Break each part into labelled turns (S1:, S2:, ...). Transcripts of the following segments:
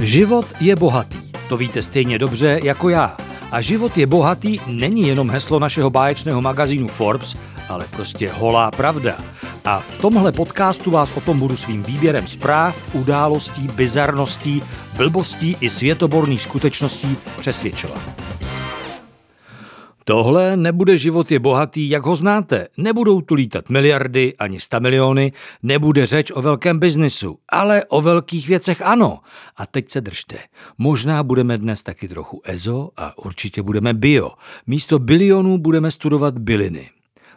S1: Život je bohatý, to víte stejně dobře jako já. A život je bohatý není jenom heslo našeho báječného magazínu Forbes, ale prostě holá pravda. A v tomhle podcastu vás o tom budu svým výběrem zpráv, událostí, bizarností, blbostí i světoborných skutečností přesvědčovat. Tohle nebude život je bohatý, jak ho znáte. Nebudou tu lítat miliardy ani sta miliony, nebude řeč o velkém biznisu, ale o velkých věcech ano. A teď se držte. Možná budeme dnes taky trochu EZO a určitě budeme bio. Místo bilionů budeme studovat byliny.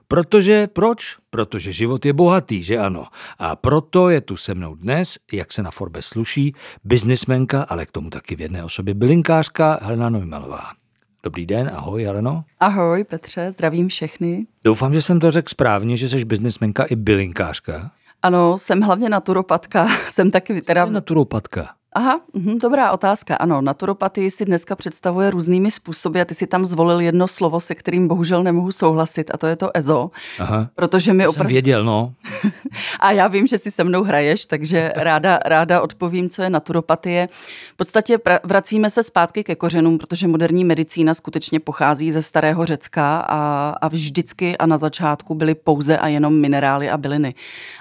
S1: Protože, proč? Protože život je bohatý, že ano. A proto je tu se mnou dnes, jak se na Forbes sluší, biznismenka, ale k tomu taky v jedné osobě bylinkářka Helena Neumalová. Dobrý den, ahoj Heleno.
S2: Ahoj Petře, zdravím všechny.
S1: Doufám, že jsem to řekl správně, že jsi biznismenka i bylinkářka.
S2: Ano, jsem hlavně naturopatka, jsem taky teda...
S1: Naturopatka.
S2: Aha, mh, dobrá otázka. Ano, naturopatii si dneska představuje různými způsoby a ty si tam zvolil jedno slovo, se kterým bohužel nemohu souhlasit a to je to EZO.
S1: Aha,
S2: protože mi
S1: jsem věděl, no.
S2: a já vím, že si se mnou hraješ, takže ráda, ráda odpovím, co je naturopatie. V podstatě pra- vracíme se zpátky ke kořenům, protože moderní medicína skutečně pochází ze starého Řecka a, a vždycky a na začátku byly pouze a jenom minerály a byliny.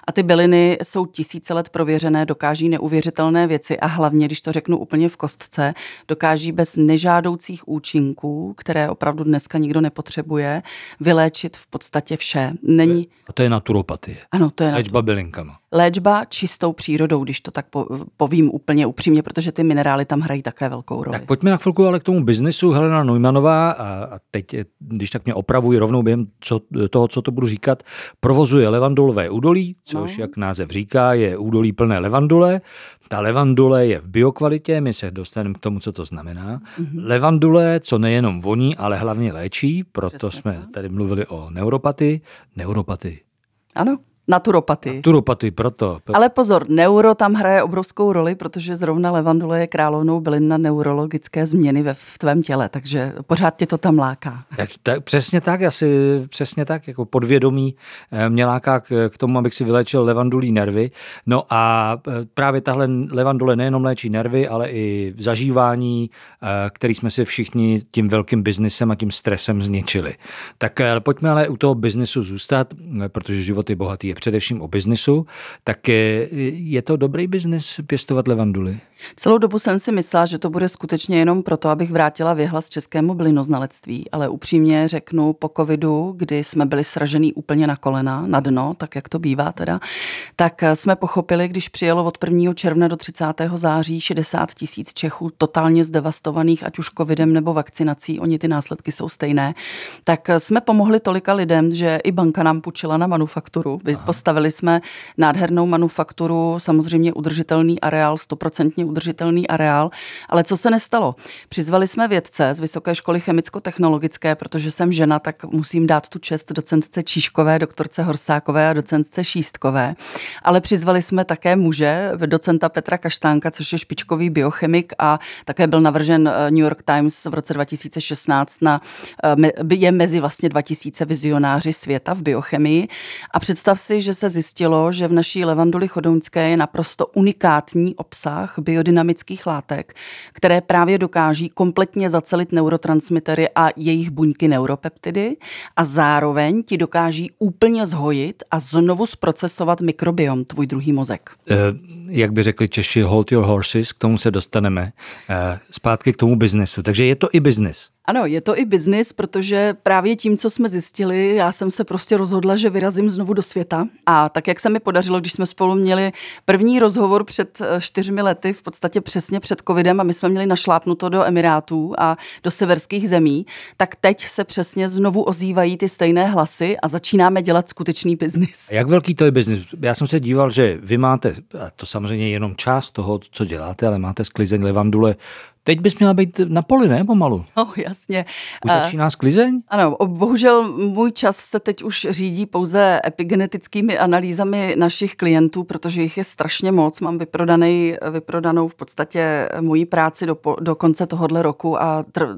S2: A ty byliny jsou tisíce let prověřené, dokáží neuvěřitelné věci a hlavně, když to řeknu úplně v kostce, dokáží bez nežádoucích účinků, které opravdu dneska nikdo nepotřebuje, vyléčit v podstatě vše. Není...
S1: A to je naturopatie.
S2: Ano, to je
S1: Léčba bylinkama.
S2: Léčba čistou přírodou, když to tak povím úplně upřímně, protože ty minerály tam hrají také velkou roli.
S1: Tak pojďme na chvilku ale k tomu biznesu. Helena Neumannová, a, a teď, když tak mě opravuji rovnou během co, toho, co to budu říkat, provozuje levandulové údolí, což, no. jak název říká, je údolí plné levandule. Ta levandule je v biokvalitě, my se dostaneme k tomu, co to znamená. Mm-hmm. Levandule, co nejenom voní, ale hlavně léčí, proto Přesně jsme tak. tady mluvili o neuropatii. Neuropatii.
S2: Ano, Naturopatii.
S1: Naturopatii, proto,
S2: proto. Ale pozor, neuro tam hraje obrovskou roli, protože zrovna levandule je královnou bylin na neurologické změny ve, v tvém těle, takže pořád tě to tam láká.
S1: Tak, tak, přesně tak, asi přesně tak, jako podvědomí eh, mě láká k, k tomu, abych si vylečil levandulí nervy. No a eh, právě tahle levandule nejenom léčí nervy, ale i zažívání, eh, který jsme si všichni tím velkým biznisem a tím stresem zničili. Tak pojďme ale u toho biznesu zůstat, protože život je bohatý je především o biznisu, tak je to dobrý biznis pěstovat levanduly?
S2: Celou dobu jsem si myslela, že to bude skutečně jenom proto, abych vrátila věhlas českému bylinoznalectví, ale upřímně řeknu po covidu, kdy jsme byli sražený úplně na kolena, na dno, tak jak to bývá teda, tak jsme pochopili, když přijelo od 1. června do 30. září 60 tisíc Čechů totálně zdevastovaných, ať už covidem nebo vakcinací, oni ty následky jsou stejné, tak jsme pomohli tolika lidem, že i banka nám půjčila na manufakturu. Postavili jsme nádhernou manufakturu, samozřejmě udržitelný areál, stoprocentně udržitelný areál, ale co se nestalo? Přizvali jsme vědce z Vysoké školy chemicko-technologické, protože jsem žena, tak musím dát tu čest docentce Číškové, doktorce Horsákové a docentce Šístkové. Ale přizvali jsme také muže, docenta Petra Kaštánka, což je špičkový biochemik a také byl navržen eh, New York Times v roce 2016 na, eh, je mezi vlastně 2000 vizionáři světa v biochemii. A představ si, že se zjistilo, že v naší levanduli chodounské je naprosto unikátní obsah biodynamických látek, které právě dokáží kompletně zacelit neurotransmitery a jejich buňky neuropeptidy a zároveň ti dokáží úplně zhojit a znovu zprocesovat mikrobiom, tvůj druhý mozek.
S1: Uh, jak by řekli Češi, hold your horses, k tomu se dostaneme. Uh, zpátky k tomu biznesu. Takže je to i biznis.
S2: Ano, je to i biznis, protože právě tím, co jsme zjistili, já jsem se prostě rozhodla, že vyrazím znovu do světa. A tak, jak se mi podařilo, když jsme spolu měli první rozhovor před eh, čtyřmi lety, v podstatě přesně před covidem, a my jsme měli našlápnuto do Emirátů a do severských zemí, tak teď se přesně znovu ozývají ty stejné hlasy a začínáme dělat skutečný biznis.
S1: Jak velký to je biznis? Já jsem se díval, že vy máte, a to samozřejmě jenom část toho, co děláte, ale máte sklizeň levandule Teď bys měla být na poli, ne? Pomalu.
S2: No, jasně.
S1: Už začíná sklizeň?
S2: Ano, bohužel můj čas se teď už řídí pouze epigenetickými analýzami našich klientů, protože jich je strašně moc. Mám vyprodaný, vyprodanou v podstatě moji práci do, do konce tohohle roku a tr,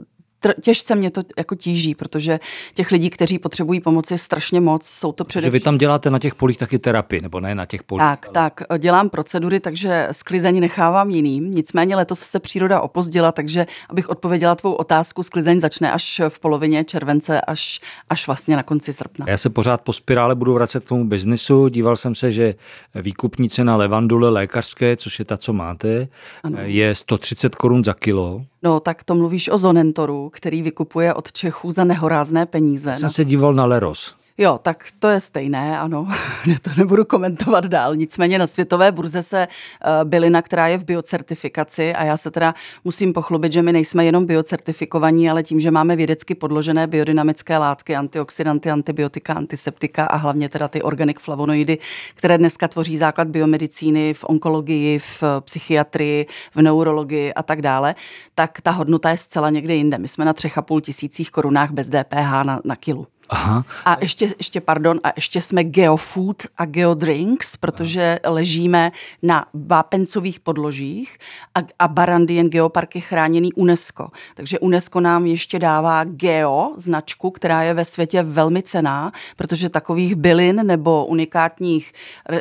S2: těžce mě to jako tíží, protože těch lidí, kteří potřebují pomoc, je strašně moc. Jsou to především...
S1: Že vy tam děláte na těch polích taky terapii, nebo ne na těch polích?
S2: Tak, ale... tak, dělám procedury, takže sklizeň nechávám jiným. Nicméně letos se příroda opozdila, takže abych odpověděla tvou otázku, sklizeň začne až v polovině července, až, až vlastně na konci srpna.
S1: Já se pořád po spirále budu vracet k tomu biznisu. Díval jsem se, že výkupní cena levandule lékařské, což je ta, co máte, ano. je 130 korun za kilo.
S2: No, tak to mluvíš o Zonentoru, který vykupuje od Čechů za nehorázné peníze.
S1: Jsem se díval na Leros.
S2: Jo, tak to je stejné, ano, to nebudu komentovat dál. Nicméně na světové burze se uh, bylina, která je v biocertifikaci a já se teda musím pochlubit, že my nejsme jenom biocertifikovaní, ale tím, že máme vědecky podložené biodynamické látky, antioxidanty, antibiotika, antiseptika a hlavně teda ty organic flavonoidy, které dneska tvoří základ biomedicíny v onkologii, v psychiatrii, v neurologii a tak dále, tak ta hodnota je zcela někde jinde. My jsme na třech a půl tisících korunách bez DPH na, na kilu. Aha. A ještě, ještě, pardon, a ještě jsme geofood a geodrinks, protože ležíme na vápencových podložích a, a Barandien geopark je chráněný UNESCO. Takže UNESCO nám ještě dává geo značku, která je ve světě velmi cená, protože takových bylin nebo unikátních,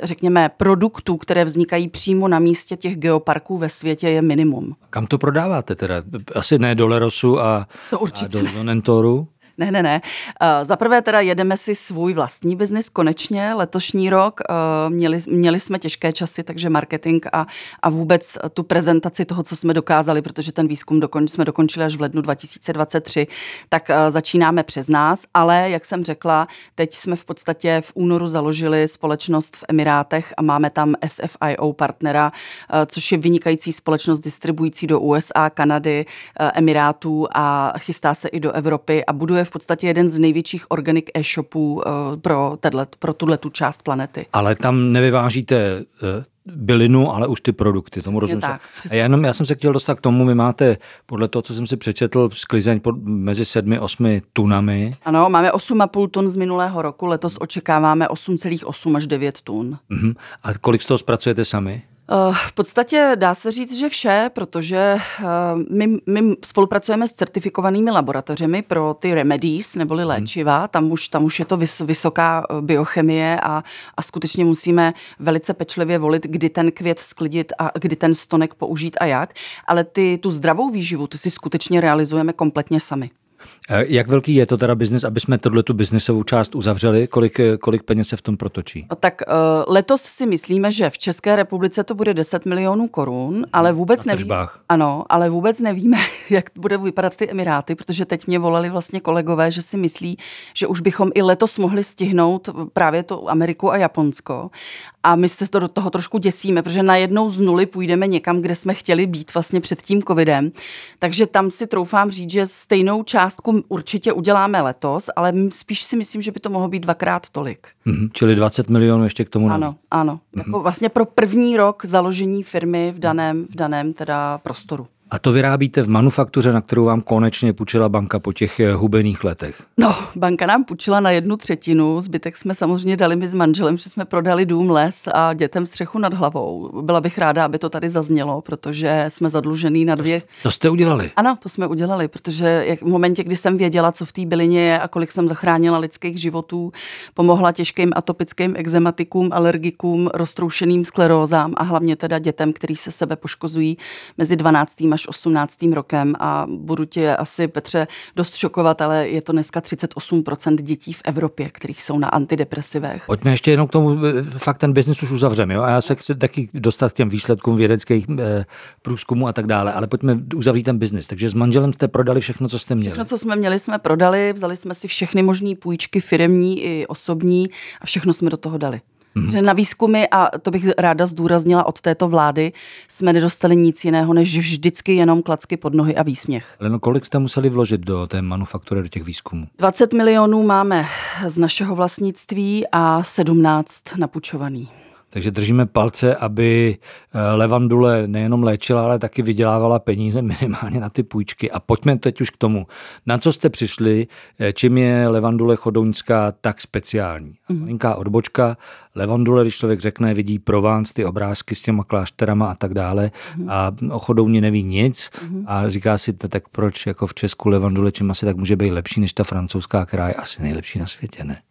S2: řekněme, produktů, které vznikají přímo na místě těch geoparků ve světě je minimum.
S1: Kam to prodáváte teda? Asi ne do Lerosu a, to určitě a do Zonentoru?
S2: Ne, ne, ne. Uh, Za prvé teda jedeme si svůj vlastní biznis konečně letošní rok. Uh, měli, měli jsme těžké časy, takže marketing a, a vůbec tu prezentaci toho, co jsme dokázali, protože ten výzkum dokon, jsme dokončili až v lednu 2023, tak uh, začínáme přes nás, ale jak jsem řekla, teď jsme v podstatě v únoru založili společnost v Emirátech a máme tam SFIO partnera, což je vynikající společnost distribující do USA, Kanady, Emirátů a chystá se i do Evropy a buduje v podstatě jeden z největších organic e-shopů eh, pro, tato, pro tuhle tu část planety.
S1: Ale tam nevyvážíte eh, bylinu, ale už ty produkty, tomu rozumím. Tak, a já, jenom, já jsem se chtěl dostat k tomu, vy máte podle toho, co jsem si přečetl, sklizeň pod, mezi 7-8 tunami.
S2: Ano, máme 8,5 tun z minulého roku, letos očekáváme 8,8 až 9 tun.
S1: Uh-huh. A kolik z toho zpracujete sami?
S2: Eh, v podstatě dá se říct, že vše, protože eh, my, my spolupracujeme s certifikovanými laboratořemi pro ty remedies neboli mhm. léčiva. Tam už, tam už je to vys, vysoká eh, biochemie a, a skutečně musíme velice pečlivě volit, kdy ten květ sklidit a kdy ten stonek použít a jak. Ale ty, tu zdravou výživu, ty si skutečně realizujeme kompletně sami.
S1: Jak velký je to teda biznis, aby jsme tohle tu biznisovou část uzavřeli? Kolik, kolik peněz se v tom protočí?
S2: Tak uh, letos si myslíme, že v České republice to bude 10 milionů korun, ale vůbec nevíme. Ano, ale vůbec nevíme, jak bude vypadat ty Emiráty, protože teď mě volali vlastně kolegové, že si myslí, že už bychom i letos mohli stihnout právě to Ameriku a Japonsko. A my se to do toho trošku děsíme, protože najednou z nuly půjdeme někam, kde jsme chtěli být vlastně před tím covidem. Takže tam si troufám říct, že stejnou částku určitě uděláme letos, ale spíš si myslím, že by to mohlo být dvakrát tolik.
S1: Mm-hmm, čili 20 milionů ještě k tomu.
S2: Ano, ano. Mm-hmm. Jako vlastně pro první rok založení firmy v daném, v daném teda prostoru.
S1: A to vyrábíte v manufaktuře, na kterou vám konečně půjčila banka po těch eh, hubených letech?
S2: No, banka nám půjčila na jednu třetinu, zbytek jsme samozřejmě dali my s manželem, že jsme prodali dům, les a dětem střechu nad hlavou. Byla bych ráda, aby to tady zaznělo, protože jsme zadlužený na dvě.
S1: To, to jste udělali?
S2: Ano, to jsme udělali, protože jak v momentě, kdy jsem věděla, co v té bylině je a kolik jsem zachránila lidských životů, pomohla těžkým atopickým exematikům, alergikům, roztroušeným sklerózám a hlavně teda dětem, který se sebe poškozují mezi 12. až až 18. rokem a budu tě asi, Petře, dost šokovat, ale je to dneska 38% dětí v Evropě, kterých jsou na antidepresivech.
S1: Pojďme ještě jenom k tomu, fakt ten biznis už uzavřeme, jo? a já se chci taky dostat k těm výsledkům vědeckých e, průzkumů a tak dále, ale pojďme uzavřít ten biznis. Takže s manželem jste prodali všechno, co jste měli.
S2: Všechno, co jsme měli, jsme prodali, vzali jsme si všechny možné půjčky firemní i osobní a všechno jsme do toho dali. Mm-hmm. Že na výzkumy, a to bych ráda zdůraznila od této vlády, jsme nedostali nic jiného, než vždycky jenom klacky pod nohy a výsměch.
S1: Ale no kolik jste museli vložit do té manufaktury, do těch výzkumů?
S2: 20 milionů máme z našeho vlastnictví a 17 napůjčovaný.
S1: Takže držíme palce, aby eh, levandule nejenom léčila, ale taky vydělávala peníze minimálně na ty půjčky. A pojďme teď už k tomu. Na co jste přišli, eh, čím je levandule chodouňská tak speciální? Mm. Malinká odbočka. Levandule, když člověk řekne, vidí Provence, ty obrázky s těma klášterama a tak dále mm. a o chodouni neví nic mm. a říká si, tak proč jako v Česku levandule, čím asi tak může být lepší než ta francouzská, která je asi nejlepší na světě, ne?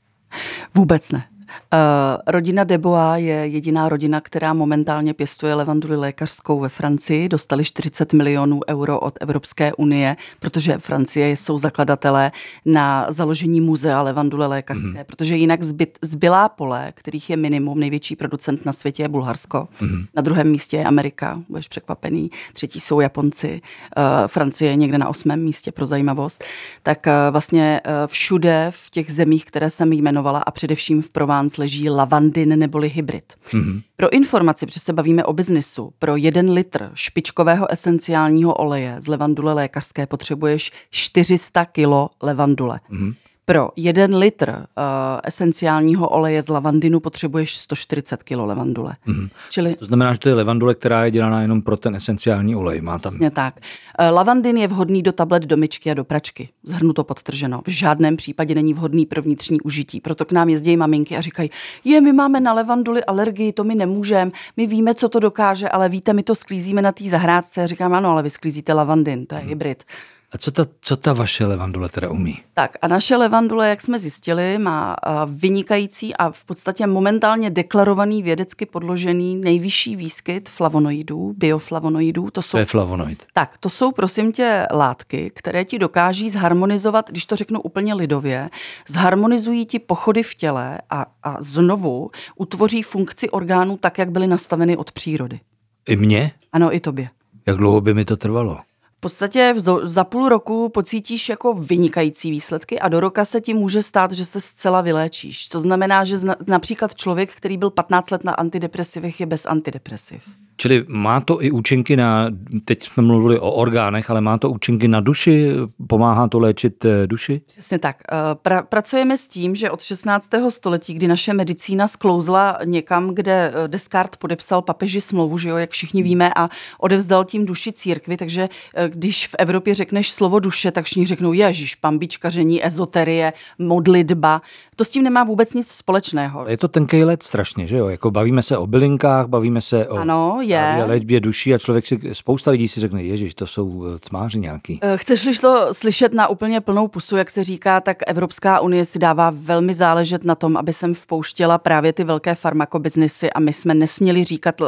S2: Vůbec ne. Uh, rodina Deboa je jediná rodina, která momentálně pěstuje levanduli lékařskou ve Francii. Dostali 40 milionů euro od Evropské unie, protože Francie jsou zakladatelé na založení muzea levandule lékařské, mm-hmm. protože jinak zbyt, zbylá pole, kterých je minimum, největší producent na světě je Bulharsko, mm-hmm. na druhém místě je Amerika, budeš překvapený, třetí jsou Japonci, uh, Francie je někde na osmém místě pro zajímavost, tak uh, vlastně všude v těch zemích, které jsem jmenovala a především v Provence Provence leží lavandin neboli hybrid. Mm-hmm. Pro informaci, protože se bavíme o biznisu, pro jeden litr špičkového esenciálního oleje z levandule lékařské potřebuješ 400 kilo levandule. Mm-hmm. Pro jeden litr uh, esenciálního oleje z lavandinu potřebuješ 140 kg levandule. Mm-hmm.
S1: Čili... To znamená, že to je levandule, která je dělaná jenom pro ten esenciální olej. Má tam...
S2: Přesně tak. Uh, lavandin je vhodný do tablet, do myčky a do pračky. Zhrnuto podtrženo. V žádném případě není vhodný pro vnitřní užití. Proto k nám jezdí maminky a říkají, je, my máme na levanduli alergii, to my nemůžeme, my víme, co to dokáže, ale víte, my to sklízíme na té zahrádce. Já říkám, ano, ale vy sklízíte lavandin, to je mm-hmm. hybrid.
S1: A co ta, co ta vaše levandule teda umí?
S2: Tak a naše levandule, jak jsme zjistili, má vynikající a v podstatě momentálně deklarovaný vědecky podložený nejvyšší výskyt flavonoidů, bioflavonoidů.
S1: To, jsou, to je flavonoid.
S2: Tak, to jsou prosím tě látky, které ti dokáží zharmonizovat, když to řeknu úplně lidově, zharmonizují ti pochody v těle a, a znovu utvoří funkci orgánů tak, jak byly nastaveny od přírody.
S1: I mě?
S2: Ano, i tobě.
S1: Jak dlouho by mi to trvalo?
S2: Podstatě za půl roku pocítíš jako vynikající výsledky a do roka se ti může stát, že se zcela vyléčíš. To znamená, že například člověk, který byl 15 let na antidepresivech, je bez antidepresiv.
S1: Čili má to i účinky na, teď jsme mluvili o orgánech, ale má to účinky na duši? Pomáhá to léčit eh, duši?
S2: Přesně tak. Eh, pra, pracujeme s tím, že od 16. století, kdy naše medicína sklouzla někam, kde eh, Descartes podepsal papeži smlouvu, že jo, jak všichni víme, a odevzdal tím duši církvi, takže když v Evropě řekneš slovo duše, tak všichni řeknou, ježiš, pambičkaření, ezoterie, modlitba. To s tím nemá vůbec nic společného.
S1: Je to tenkej let strašně, že jo? Jako bavíme se o bylinkách, bavíme se o...
S2: Ano, je.
S1: léčbě duší a člověk si, spousta lidí si řekne, ježiš, to jsou eh, tmáři nějaký.
S2: Eh, chceš to slyšet na úplně plnou pusu, jak se říká, tak Evropská unie si dává velmi záležet na tom, aby sem vpouštěla právě ty velké farmakobiznisy a my jsme nesměli říkat eh,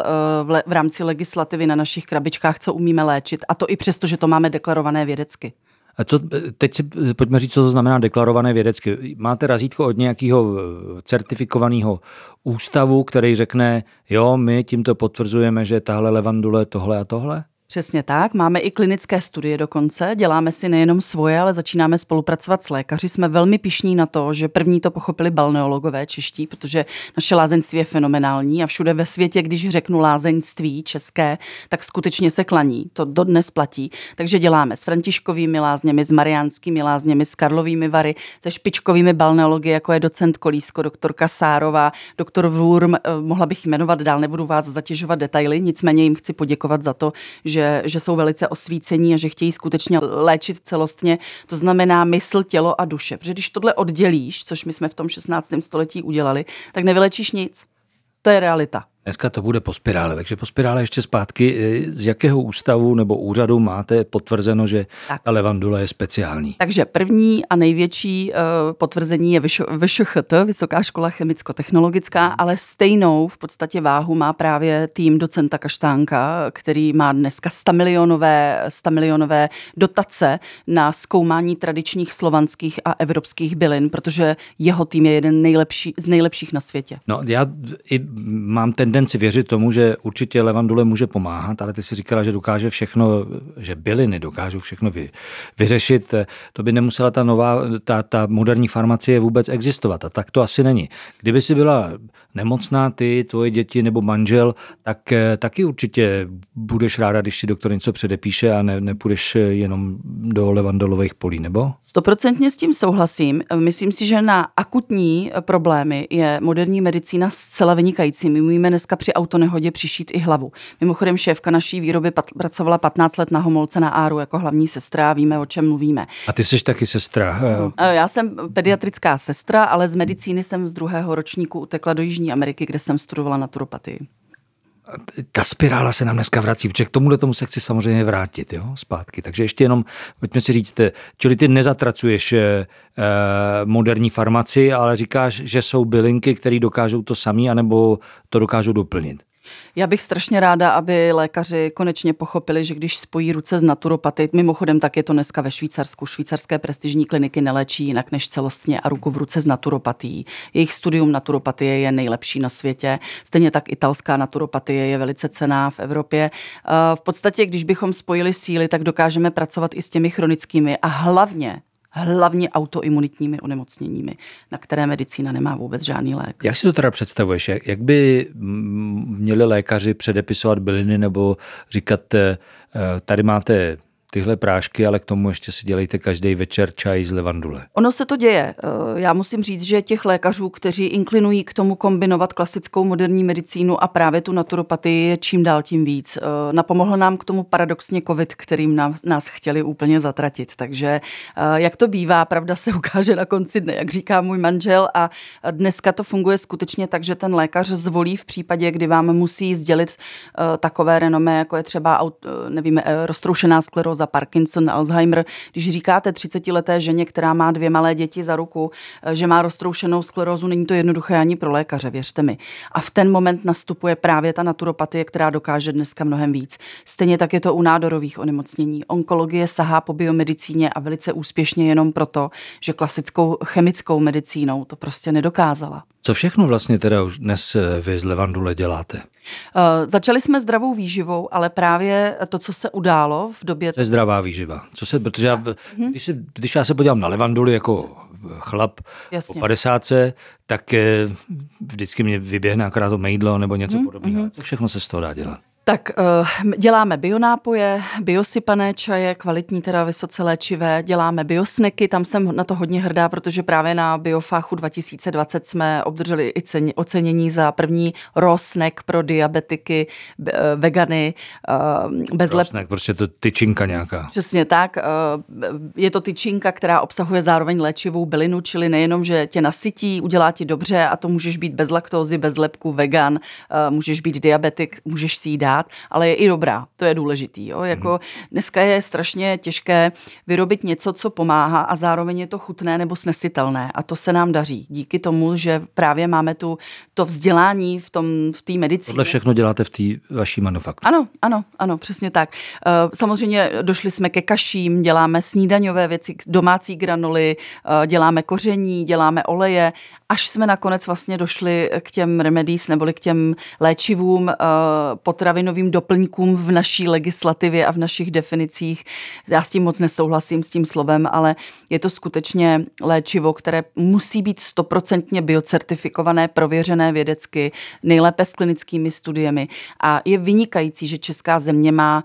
S2: v rámci legislativy na našich krabičkách, co umíme léčit a to i přesto, že to máme deklarované vědecky.
S1: A co, teď si pojďme říct, co to znamená deklarované vědecky. Máte razítko od nějakého certifikovaného ústavu, který řekne, jo, my tímto potvrzujeme, že tahle levandule tohle a tohle?
S2: Přesně tak, máme i klinické studie dokonce, děláme si nejenom svoje, ale začínáme spolupracovat s lékaři. Jsme velmi pišní na to, že první to pochopili balneologové čeští, protože naše lázeňství je fenomenální a všude ve světě, když řeknu lázeňství české, tak skutečně se klaní, to dodnes platí. Takže děláme s františkovými lázněmi, s mariánskými lázněmi, s karlovými vary, se špičkovými balneology, jako je docent Kolísko, doktorka Sárová, doktor Vůrm, eh, mohla bych jmenovat dál, nebudu vás zatěžovat detaily, nicméně jim chci poděkovat za to, že že, že jsou velice osvícení a že chtějí skutečně léčit celostně, to znamená mysl, tělo a duše. Protože když tohle oddělíš, což my jsme v tom 16. století udělali, tak nevylečíš nic. To je realita.
S1: Dneska to bude po spirále, takže po spirále ještě zpátky. E, z jakého ústavu nebo úřadu máte potvrzeno, že tak. ta levandula je speciální?
S2: Takže první a největší uh, potvrzení je VŠHT, Vysoká škola chemicko-technologická, ale stejnou v podstatě váhu má právě tým docenta Kaštánka, který má dneska 100 milionové, 100 milionové dotace na zkoumání tradičních slovanských a evropských bylin, protože jeho tým je jeden nejlepší, z nejlepších na světě.
S1: No já i mám ten tendenci věřit tomu, že určitě levandule může pomáhat, ale ty si říkala, že dokáže všechno, že byliny dokážou všechno vy, vyřešit. To by nemusela ta nová, ta, ta moderní farmacie vůbec existovat. A tak to asi není. Kdyby si byla nemocná ty, tvoje děti nebo manžel, tak eh, taky určitě budeš ráda, když ti doktor něco předepíše a ne, nepůjdeš jenom do levandolových polí, nebo?
S2: Stoprocentně s tím souhlasím. Myslím si, že na akutní problémy je moderní medicína zcela vynikající. My umíme dneska při autonehodě přišít i hlavu. Mimochodem šéfka naší výroby pat, pracovala 15 let na Homolce na Áru jako hlavní sestra, víme, o čem mluvíme.
S1: A ty jsi taky sestra.
S2: Já jsem pediatrická sestra, ale z medicíny jsem z druhého ročníku utekla do Jižní Ameriky, kde jsem studovala naturopatii
S1: ta spirála se nám dneska vrací, protože k tomuhle tomu se chci samozřejmě vrátit, jo, zpátky. Takže ještě jenom, pojďme si říct, čili ty nezatracuješ eh, moderní farmaci, ale říkáš, že jsou bylinky, které dokážou to samý, anebo to dokážou doplnit.
S2: Já bych strašně ráda, aby lékaři konečně pochopili, že když spojí ruce z naturopaty, mimochodem tak je to dneska ve Švýcarsku, švýcarské prestižní kliniky neléčí jinak než celostně a ruku v ruce z naturopatí. Jejich studium naturopatie je nejlepší na světě, stejně tak italská naturopatie je velice cená v Evropě. V podstatě, když bychom spojili síly, tak dokážeme pracovat i s těmi chronickými a hlavně hlavně autoimunitními onemocněními, na které medicína nemá vůbec žádný lék.
S1: Jak si to teda představuješ? Jak by měli lékaři předepisovat byliny nebo říkat, eh, tady máte tyhle prášky, ale k tomu ještě si dělejte každý večer čaj z levandule.
S2: Ono se to děje. Eh, já musím říct, že těch lékařů, kteří inklinují k tomu kombinovat klasickou moderní medicínu a právě tu naturopatii je čím dál tím víc. Eh, napomohl nám k tomu paradoxně covid, kterým nás, chtěli úplně zatratit. Takže eh, jak to bývá, pravda se ukáže na konci dne, jak říká můj manžel a dneska to funguje skutečně tak, že ten lékař zvolí v případě, kdy vám musí sdělit takové renomé, jako je třeba nevím, roztroušená skleroza za Parkinson, Alzheimer. Když říkáte 30-leté ženě, která má dvě malé děti za ruku, eh, že má roztroušenou sklerózu, není to jednoduché ani pro lékaře, věřte mi. A v ten moment nastupuje právě ta naturopatie, která dokáže dneska mnohem víc. Stejně tak je to u nádorových onemocnění. Onkologie sahá po biomedicíně a velice úspěšně jenom proto, že klasickou chemickou medicínou to prostě nedokázala.
S1: Co všechno vlastně teda už dnes eh, vy z Levandule děláte?
S2: Uh, začali jsme zdravou výživou, ale právě to, co se událo v době...
S1: To je zdravá výživa. Co se, protože já, hmm. když, se, když já se podívám na Levanduli jako chlap Jasně. po 50, tak eh, vždycky mě vyběhne akorát to mejdlo nebo něco hmm. podobného. Hmm. Co všechno se z toho dá dělat?
S2: Tak uh, děláme bionápoje, biosypané čaje, kvalitní teda vysoce léčivé, děláme biosneky, tam jsem na to hodně hrdá, protože právě na Biofachu 2020 jsme obdrželi i cen, ocenění za první raw snack pro diabetiky, uh, vegany,
S1: uh, bez lep... snack, prostě to tyčinka nějaká.
S2: Přesně tak, je to tyčinka, která obsahuje zároveň léčivou bylinu, čili nejenom, že tě nasytí, udělá ti dobře a to můžeš být bez laktózy, bez lepku, vegan, můžeš být diabetik, můžeš si jí dát dát, ale je i dobrá. To je důležitý. Jo? Jako hmm. Dneska je strašně těžké vyrobit něco, co pomáhá a zároveň je to chutné nebo snesitelné. A to se nám daří. Díky tomu, že právě máme tu, to vzdělání v tom v té medicíně.
S1: Tohle všechno děláte v té vaší manufaktuře.
S2: Ano, ano, ano, přesně tak. Eh, samozřejmě došli jsme ke kaším, děláme snídaňové věci, domácí granuly, eh, děláme koření, děláme oleje, až jsme nakonec vlastně došli k těm remedies neboli k těm léčivům eh, potravin potravinovým doplňkům v naší legislativě a v našich definicích. Já s tím moc nesouhlasím s tím slovem, ale je to skutečně léčivo, které musí být stoprocentně biocertifikované, prověřené vědecky, nejlépe s klinickými studiemi. A je vynikající, že česká země má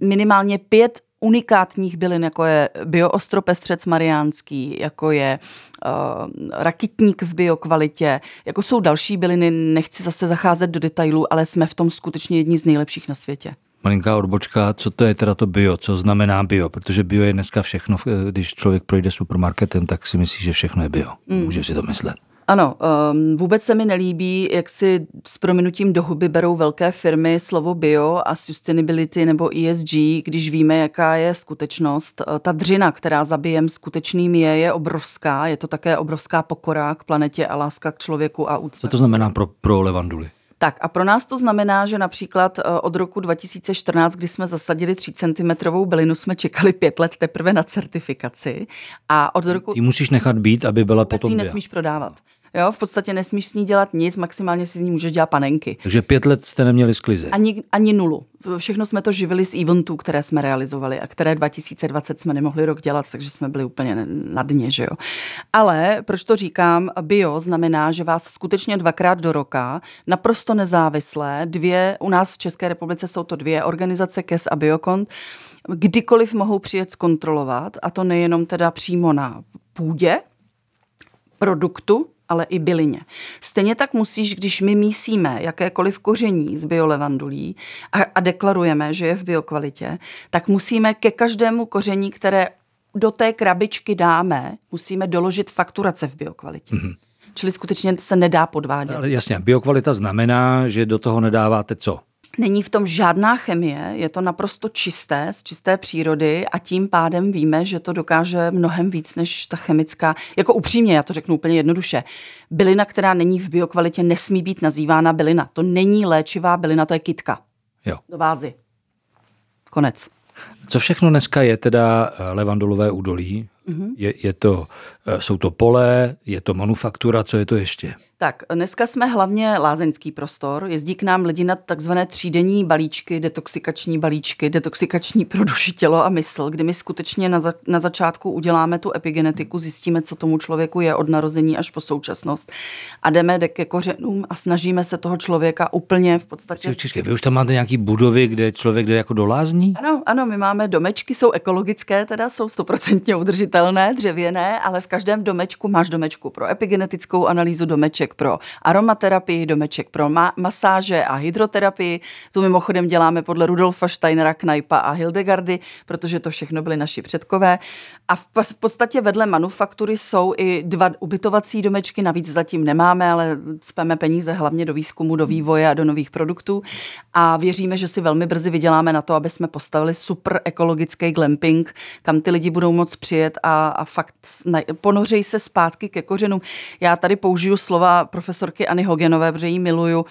S2: minimálně pět unikátních bylin, jako je bioostropestřec mariánský, jako je uh, rakitník v biokvalitě, jako jsou další byliny, nechci zase zacházet do detailů, ale jsme v tom skutečně jedni z nejlepších na světě.
S1: Malinká odbočka, co to je teda to bio, co znamená bio, protože bio je dneska všechno, když člověk projde supermarketem, tak si myslí, že všechno je bio. Mm. Může si to myslet.
S2: Ano, um, vůbec se mi nelíbí, jak si s prominutím do huby berou velké firmy slovo bio a sustainability nebo ESG, když víme, jaká je skutečnost. Eh, ta dřina, která zabijem skutečným je, je obrovská. Je to také obrovská pokora k planetě a láska k člověku a úcta.
S1: Co to znamená pro, pro levanduly?
S2: Tak a pro nás to znamená, že například eh, od roku 2014, kdy jsme zasadili 3 cm bylinu, jsme čekali pět let teprve na certifikaci. A od roku...
S1: Ty musíš nechat být, aby byla potom...
S2: nesmíš prodávat. Jo, v podstatě nesmíš s ní dělat nic, maximálně si z ní můžeš dělat panenky.
S1: Takže pět let jste neměli sklize?
S2: Ani, ani nulu. Všechno jsme to živili z eventů, které jsme realizovali a které 2020 jsme nemohli rok dělat, takže jsme byli úplně na dně, že jo. Ale proč to říkám? Bio znamená, že vás skutečně dvakrát do roka, naprosto nezávislé, dvě, u nás v České republice jsou to dvě organizace, KES a Biokont, kdykoliv mohou přijet zkontrolovat, a to nejenom teda přímo na půdě produktu, ale i bylině. Stejně tak musíš, když my mísíme jakékoliv koření z biolevandulí a, a deklarujeme, že je v biokvalitě, tak musíme ke každému koření, které do té krabičky dáme, musíme doložit fakturace v biokvalitě. Mm-hmm. Čili skutečně se nedá podvádět.
S1: Ale jasně, biokvalita znamená, že do toho nedáváte co?
S2: Není v tom žádná chemie, je to naprosto čisté, z čisté přírody a tím pádem víme, že to dokáže mnohem víc než ta chemická. Jako upřímně, já to řeknu úplně jednoduše. Bylina, která není v biokvalitě, nesmí být nazývána bylina. To není léčivá bylina, to je kitka.
S1: Jo.
S2: Do vázy. Konec.
S1: Co všechno dneska je teda eh, levandulové údolí? Mm-hmm. Je, je to, eh, jsou to pole, je to manufaktura, co je to ještě?
S2: Tak, dneska jsme hlavně lázeňský prostor. Jezdí k nám lidi na takzvané třídenní balíčky, detoxikační balíčky, detoxikační pro duši, tělo a mysl, kdy my skutečně na, za, na začátku uděláme tu epigenetiku, zjistíme, co tomu člověku je od narození až po současnost a jdeme ke kořenům a snažíme se toho člověka úplně v podstatě...
S1: Čekaj, vy už tam máte nějaký budovy, kde člověk jde jako do lázní?
S2: Ano, ano, my máme domečky, jsou ekologické, teda jsou stoprocentně udržitelné, dřevěné, ale v každém domečku máš domečku pro epigenetickou analýzu domeček pro aromaterapii, domeček pro ma- masáže a hydroterapii. Tu mimochodem děláme podle Rudolfa Steinera, Knajpa a Hildegardy, protože to všechno byly naši předkové. A v, v podstatě vedle manufaktury jsou i dva ubytovací domečky, navíc zatím nemáme, ale speme peníze hlavně do výzkumu, do vývoje a do nových produktů. A věříme, že si velmi brzy vyděláme na to, aby jsme postavili super ekologický glamping, kam ty lidi budou moc přijet a, a fakt ponořej se zpátky ke kořenům. Já tady použiju slova profesorky Ani Hogenové, protože ji miluju, uh,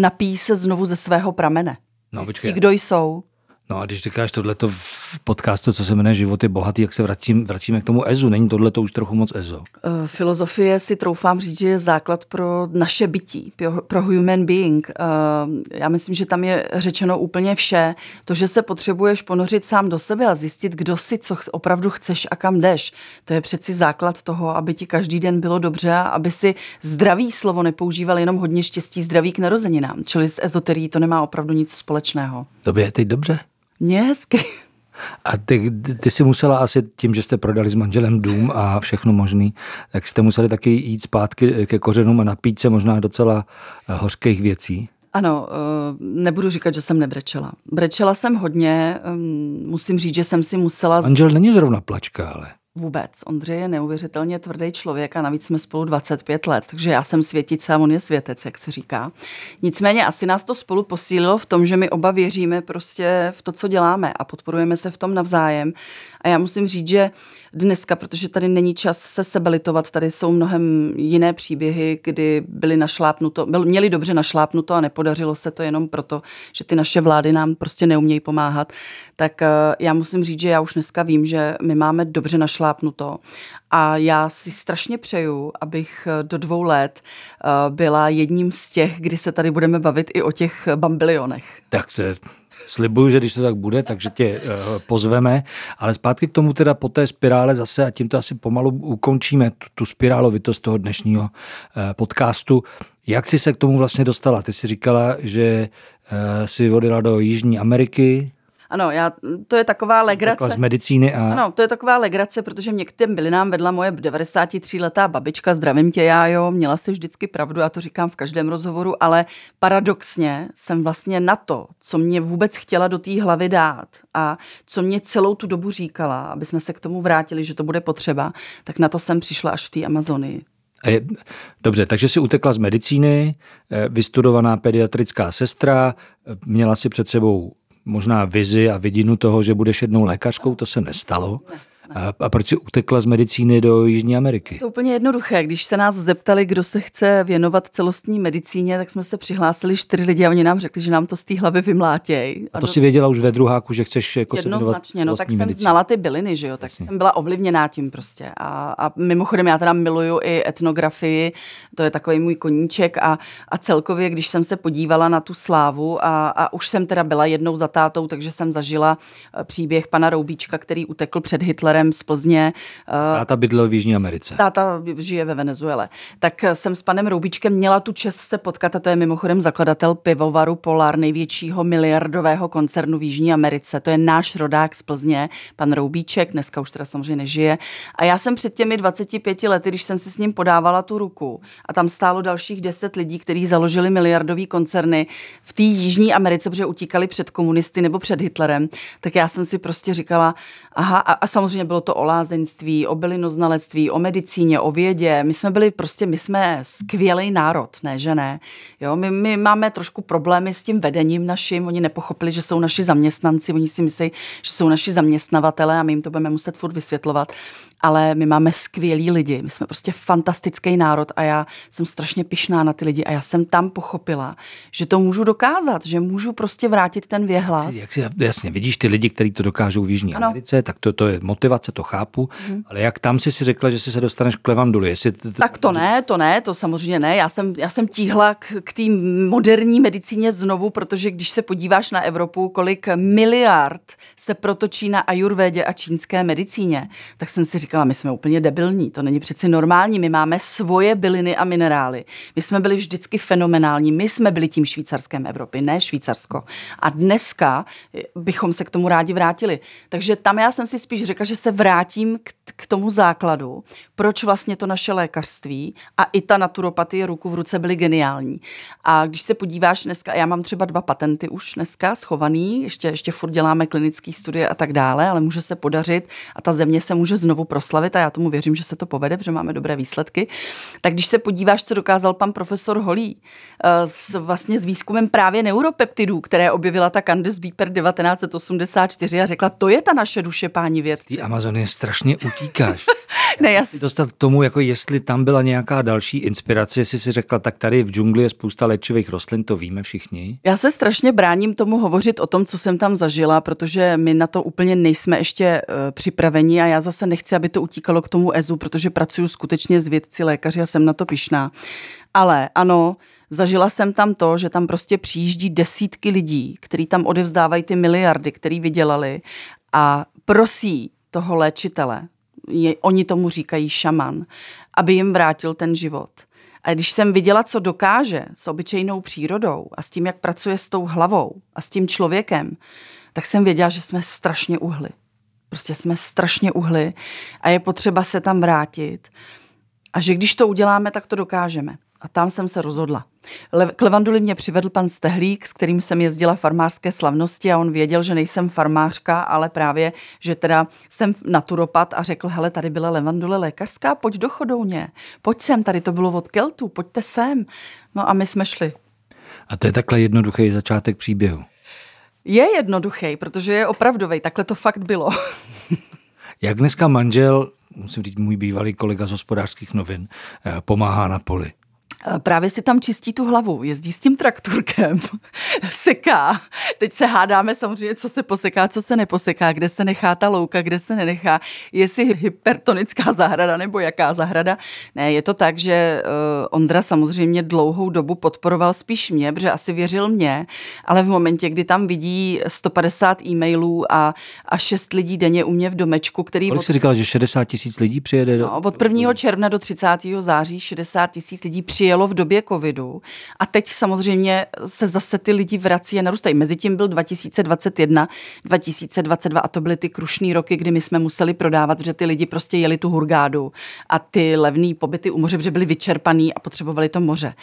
S2: napíjí se znovu ze svého pramene. No, počkej. kdo jsou.
S1: No a když říkáš tohleto v podcastu, co se jmenuje Život je bohatý, jak se vrátím, vracíme k tomu EZU. Není tohleto už trochu moc EZO?
S2: Uh, filozofie si troufám říct, že je základ pro naše bytí, pro human being. Uh, já myslím, že tam je řečeno úplně vše. To, že se potřebuješ ponořit sám do sebe a zjistit, kdo si, co opravdu chceš a kam jdeš. To je přeci základ toho, aby ti každý den bylo dobře a aby si zdravý slovo nepoužíval jenom hodně štěstí, zdraví k narozeninám. Čili s ezoterií to nemá opravdu nic společného.
S1: To je teď dobře?
S2: Mně hezky.
S1: A ty, ty si musela asi tím, že jste prodali s manželem dům a všechno možný, tak jste museli taky jít zpátky ke kořenům a napít se možná docela eh, hořkých věcí.
S2: Ano, eh, nebudu říkat, že jsem nebrečela. Brečela jsem hodně, ehm, musím říct, že jsem si musela...
S1: Manžel není zrovna plačka, ale...
S2: Vůbec. Ondřej je neuvěřitelně tvrdý člověk a navíc jsme spolu 25 let, takže já jsem světice a on je světec, jak se říká. Nicméně asi nás to spolu posílilo v tom, že my oba věříme prostě v to, co děláme a podporujeme se v tom navzájem. A já musím říct, že dneska, protože tady není čas se sebelitovat, tady jsou mnohem jiné příběhy, kdy byli našlápnuto, byl, měli dobře našlápnuto a nepodařilo se to jenom proto, že ty naše vlády nám prostě neumějí pomáhat, tak eh, já musím říct, že já už dneska vím, že my máme dobře našlápnuto a já si strašně přeju, abych eh, do dvou let eh, byla jedním z těch, kdy se tady budeme bavit i o těch bambilionech.
S1: Tak to je slibuju, že když to tak bude, takže tě uh, pozveme, ale zpátky k tomu teda po té spirále zase a tím to asi pomalu ukončíme, tu, tu spirálovitost toho dnešního uh, podcastu. Jak jsi se k tomu vlastně dostala? Ty jsi říkala, že uh, jsi odjela do Jižní Ameriky,
S2: ano, já, to je taková legrace.
S1: z medicíny a...
S2: Ano, to je taková legrace, protože mě k těm bylinám vedla moje 93-letá babička, zdravím tě, já jo, měla si vždycky pravdu, já to říkám v každém rozhovoru, ale paradoxně jsem vlastně na to, co mě vůbec chtěla do té hlavy dát a co mě celou tu dobu říkala, aby jsme se k tomu vrátili, že to bude potřeba, tak na to jsem přišla až v té Amazonii.
S1: Dobře, takže si utekla z medicíny, eh, vystudovaná pediatrická sestra, eh, měla si před sebou možná vizi a vidinu toho, že budeš jednou lékařkou, to se nestalo. Ne. A, a proč jsi utekla z medicíny do Jižní Ameriky?
S2: To je úplně jednoduché. Když se nás zeptali, kdo se chce věnovat celostní medicíně, tak jsme se přihlásili čtyři lidi a oni nám řekli, že nám to z té hlavy vymlátěj.
S1: A to a do... si věděla už ve druháku, že chceš jako
S2: Jednoznačně, no tak jsem znala ty byliny, že jo, tak Jasně. jsem byla ovlivněná tím prostě. A, a mimochodem já teda miluju i etnografii, to je takový můj koníček a, a celkově, když jsem se podívala na tu slávu a, a už jsem teda byla jednou za tátou, takže jsem zažila eh, příběh pana Roubíčka, který utekl před Hitlerem Hitlerem z Plzně.
S1: Táta bydlel v Jižní Americe.
S2: Táta žije ve Venezuele. Tak jsem s panem Roubíčkem měla tu čest se potkat a to je mimochodem zakladatel pivovaru Polar, největšího miliardového koncernu v Jižní Americe. To je náš rodák z Plzně, pan Roubíček, dneska už teda samozřejmě nežije. A já jsem před těmi 25 lety, když jsem si s ním podávala tu ruku a tam stálo dalších 10 lidí, kteří založili miliardový koncerny v té Jižní Americe, protože utíkali před komunisty nebo před Hitlerem, tak já jsem si prostě říkala, aha, a, a samozřejmě bylo to o lázeňství, o bylinoznalectví, o medicíně, o vědě. My jsme byli prostě, my jsme skvělý národ, ne, že ne. Jo, my, my máme trošku problémy s tím vedením naším, oni nepochopili, že jsou naši zaměstnanci, oni si myslí, že jsou naši zaměstnavatele a my jim to budeme muset furt vysvětlovat ale my máme skvělí lidi, my jsme prostě fantastický národ a já jsem strašně pišná na ty lidi a já jsem tam pochopila, že to můžu dokázat, že můžu prostě vrátit ten věhlas.
S1: Jak si, jasně, vidíš ty lidi, kteří to dokážou v Jižní ano. Americe, tak to, to je motivace, to chápu, hmm. ale jak tam si si řekla, že si se dostaneš k Levanduli? Jestli t-
S2: t- tak to ne, to ne, to samozřejmě ne. Já jsem, já jsem tíhla k, k té moderní medicíně znovu, protože když se podíváš na Evropu, kolik miliard se protočí na ajurvédě a čínské medicíně, tak jsem si říkala, my jsme úplně debilní, to není přeci normální, my máme svoje byliny a minerály. My jsme byli vždycky fenomenální, my jsme byli tím švýcarskem Evropy, ne Švýcarsko. A dneska bychom se k tomu rádi vrátili. Takže tam já jsem si spíš řekla, že se vrátím k, k tomu základu, proč vlastně to naše lékařství a i ta naturopatie ruku v ruce byly geniální. A když se podíváš dneska, já mám třeba dva patenty už dneska schovaný, ještě, ještě furt děláme klinické studie a tak dále, ale může se podařit a ta země se může znovu proslavit a já tomu věřím, že se to povede, protože máme dobré výsledky. Tak když se podíváš, co dokázal pan profesor Holý eh, s, vlastně s výzkumem právě neuropeptidů, které objevila ta Candice Beeper 1984 a řekla, to je ta naše duše, páni vědci.
S1: Ty Amazonie strašně utíkáš.
S2: ne, já
S1: si dostat k tomu, jako jestli tam byla nějaká další inspirace, jestli si řekla, tak tady v džungli je spousta léčivých rostlin, to víme všichni.
S2: Já se strašně bráním tomu hovořit o tom, co jsem tam zažila, protože my na to úplně nejsme ještě uh, připraveni a já zase nechci, aby to utíkalo k tomu EZU, protože pracuji skutečně s vědci, lékaři a jsem na to pišná. Ale ano, Zažila jsem tam to, že tam prostě přijíždí desítky lidí, kteří tam odevzdávají ty miliardy, který vydělali a prosí toho léčitele, je, oni tomu říkají šaman, aby jim vrátil ten život. A když jsem viděla, co dokáže s obyčejnou přírodou a s tím, jak pracuje s tou hlavou a s tím člověkem, tak jsem věděla, že jsme strašně uhli. Prostě jsme strašně uhli a je potřeba se tam vrátit. A že když to uděláme, tak to dokážeme. A tam jsem se rozhodla. K Levanduli mě přivedl pan Stehlík, s kterým jsem jezdila farmářské slavnosti a on věděl, že nejsem farmářka, ale právě, že teda jsem naturopat a řekl, hele, tady byla Levandule lékařská, pojď do Chodouně, pojď sem, tady to bylo od Keltu, pojďte sem. No a my jsme šli.
S1: A to je takhle jednoduchý začátek příběhu.
S2: Je jednoduchý, protože je opravdový, takhle to fakt bylo.
S1: Jak dneska manžel, musím říct můj bývalý kolega z hospodářských novin, eh, pomáhá na poli?
S2: Právě si tam čistí tu hlavu, jezdí s tím traktorkem, seká. Teď se hádáme samozřejmě, co se poseká, co se neposeká, kde se nechá ta louka, kde se nenechá, jestli hypertonická zahrada nebo jaká zahrada. Ne, je to tak, že uh, Ondra samozřejmě dlouhou dobu podporoval spíš mě, protože asi věřil mě, ale v momentě, kdy tam vidí 150 e-mailů a, a 6 lidí denně u mě v domečku, který...
S1: Kolik od... jsi říkal, že 60 tisíc lidí přijede? Do...
S2: No, od 1. června do 30. září 60 tisíc lidí přijelo v době covidu a teď samozřejmě se zase ty lidi vrací a narůstají. Mezitím byl 2021, 2022 a to byly ty krušné roky, kdy my jsme museli prodávat, protože ty lidi prostě jeli tu hurgádu a ty levné pobyty u moře, protože byli vyčerpaný a potřebovali to moře.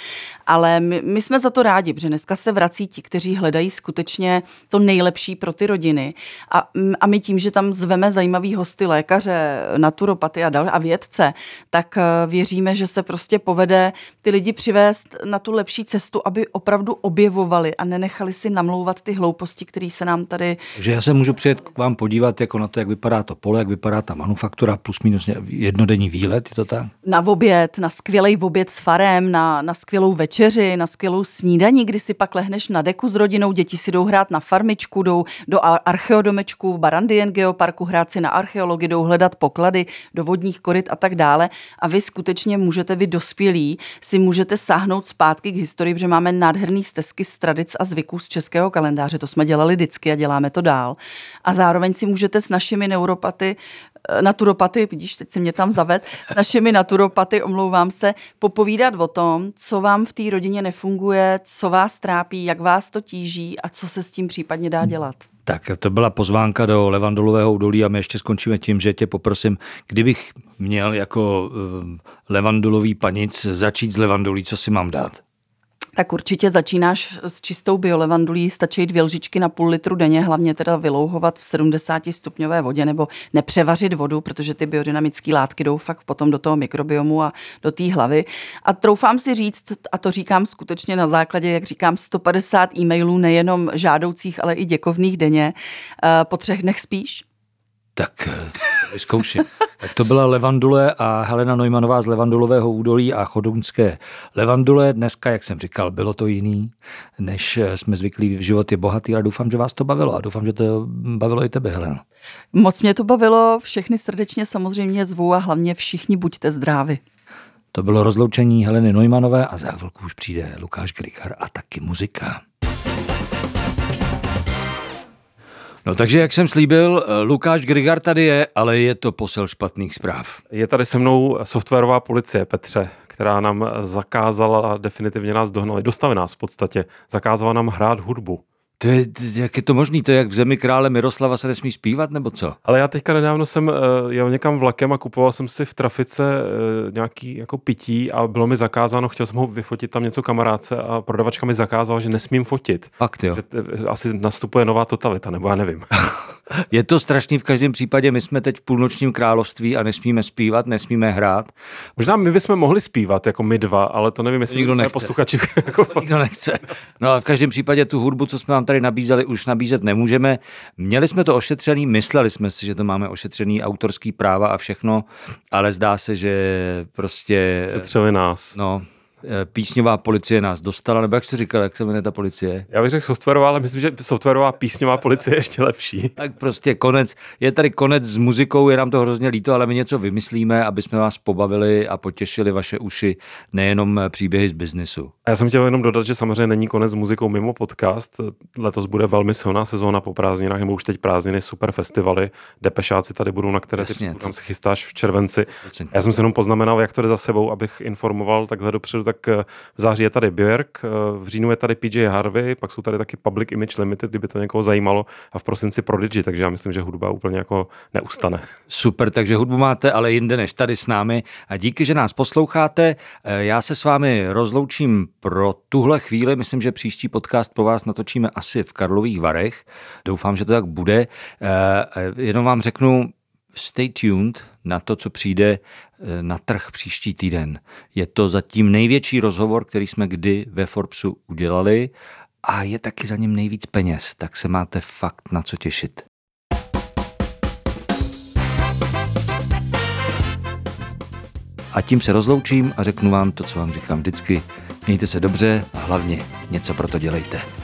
S2: Ale my, my jsme za to rádi, protože dneska se vrací ti, kteří hledají skutečně to nejlepší pro ty rodiny. A, a my tím, že tam zveme zajímavý hosty, lékaře, naturopaty a, dal, a vědce, tak eh, věříme, že se prostě povede ty lidi přivést na tu lepší cestu, aby opravdu objevovali a nenechali si namlouvat ty hlouposti, které se nám tady...
S1: Takže já se můžu přijet k vám podívat jako na to, jak vypadá to pole, jak vypadá ta manufaktura, plus minus jednodenní výlet, je to tak?
S2: Na oběd, na skvělý oběd s farem, na, na skvělou večeři, na skvělou snídaní, kdy si pak lehneš na deku s rodinou, děti si jdou hrát na farmičku, jdou do archeodomečku, Barandien geoparku, hrát si na archeologii, jdou hledat poklady do vodních koryt a tak dále. A vy skutečně můžete, vy dospělí, si můžete sáhnout zpátky k historii, protože máme nádherný stezky z tradic a zvyků z českého kalendáře. To jsme dělali vždycky a děláme to dál. A zároveň si můžete s našimi neuropaty naturopaty, vidíš, teď si mě tam zaved, s našimi naturopaty, omlouvám se, popovídat o tom, co vám v té rodině nefunguje, co vás trápí, jak vás to tíží a co se s tím případně dá dělat.
S1: Tak to byla pozvánka do Levandolového údolí a my ještě skončíme tím, že tě poprosím, kdybych měl jako uh, levandulový panic začít s levandulí, co si mám dát?
S2: Tak určitě začínáš s čistou biolevandulí, stačí dvě lžičky na půl litru denně, hlavně teda vylouhovat v 70 stupňové vodě nebo nepřevařit vodu, protože ty biodynamické látky jdou fakt potom do toho mikrobiomu a do té hlavy. A troufám si říct, a to říkám skutečně na základě, jak říkám, 150 e-mailů, nejenom žádoucích, ale i děkovných denně, eh, po třech dnech spíš?
S1: Tak vyzkouším. tak to byla Levandule a Helena Neumannová z Levandulového údolí a chodunské Levandule. Dneska, jak jsem říkal, bylo to jiný, než eh, jsme zvyklí v životě bohatý, ale doufám, že vás to bavilo a doufám, že to bavilo i tebe, Helena.
S2: Moc mě to bavilo, všechny srdečně samozřejmě zvu a hlavně všichni buďte zdraví.
S1: To bylo rozloučení Heleny Neumanové a za chvilku už přijde Lukáš Grigar a taky muzika. No takže, jak jsem slíbil, Lukáš Grigar tady je, ale je to posel špatných zpráv.
S3: Je tady se mnou softwarová policie, Petře, která nám zakázala definitivně nás dohnala, dostavila nás v podstatě, zakázala nám hrát hudbu.
S1: To je, jak je to možný? To je jak v zemi krále Miroslava se nesmí zpívat, nebo co?
S3: Ale já teďka nedávno jsem uh, jel někam vlakem a kupoval jsem si v trafice uh, nějaký jako pití a bylo mi zakázáno, chtěl jsem ho vyfotit tam něco kamarádce a prodavačka mi zakázala, že nesmím fotit.
S1: Fakt jo.
S3: Že t- asi nastupuje nová totalita, nebo já nevím.
S1: je to strašný v každém případě. My jsme teď v půlnočním království a nesmíme zpívat, nesmíme hrát.
S3: Možná my bychom mohli zpívat, jako my dva, ale to nevím, jestli
S1: nikdo nechce.
S3: posluchači. Jako...
S1: nikdo nechce. No a v každém případě tu hudbu, co jsme vám tady nabízeli, už nabízet nemůžeme. Měli jsme to ošetřený, mysleli jsme si, že to máme ošetřený autorský práva a všechno, ale zdá se, že prostě...
S3: Šetřili nás.
S1: No, písňová policie nás dostala, nebo jak jsi říkal, jak se jmenuje ta policie?
S3: Já bych řekl softwarová, ale myslím, že softwarová písňová policie je ještě lepší.
S1: Tak prostě konec, je tady konec s muzikou, je nám to hrozně líto, ale my něco vymyslíme, aby jsme vás pobavili a potěšili vaše uši, nejenom příběhy z biznesu.
S3: A já jsem chtěl jenom dodat, že samozřejmě není konec s muzikou mimo podcast. Letos bude velmi silná sezóna po prázdninách, nebo už teď prázdniny, super festivaly. Depešáci tady budou, na které Jasně, ty tam se chystáš v červenci. Já jsem si jenom poznamenal, jak to jde za sebou, abych informoval takhle dopředu, tak eh, v září je tady Björk, eh, v říjnu je tady PJ Harvey, pak jsou tady taky Public Image Limited, kdyby to někoho zajímalo, a v prosinci Prodigy, takže já myslím, že hudba úplně jako neustane.
S1: Super, takže hudbu máte ale jinde než tady s námi a díky, že nás posloucháte. Eh, já se s vámi rozloučím pro tuhle chvíli. Myslím, že příští podcast po vás natočíme asi v Karlových Varech. Doufám, že to tak bude. Jenom vám řeknu, stay tuned na to, co přijde eh, na trh příští týden. Je to zatím největší rozhovor, který jsme kdy ve Forbesu udělali a je taky za ním nejvíc peněz, tak se máte fakt na co těšit. A tím se rozloučím a řeknu vám to, co vám říkám vždycky. Mějte se dobře a hlavně něco pro to dělejte.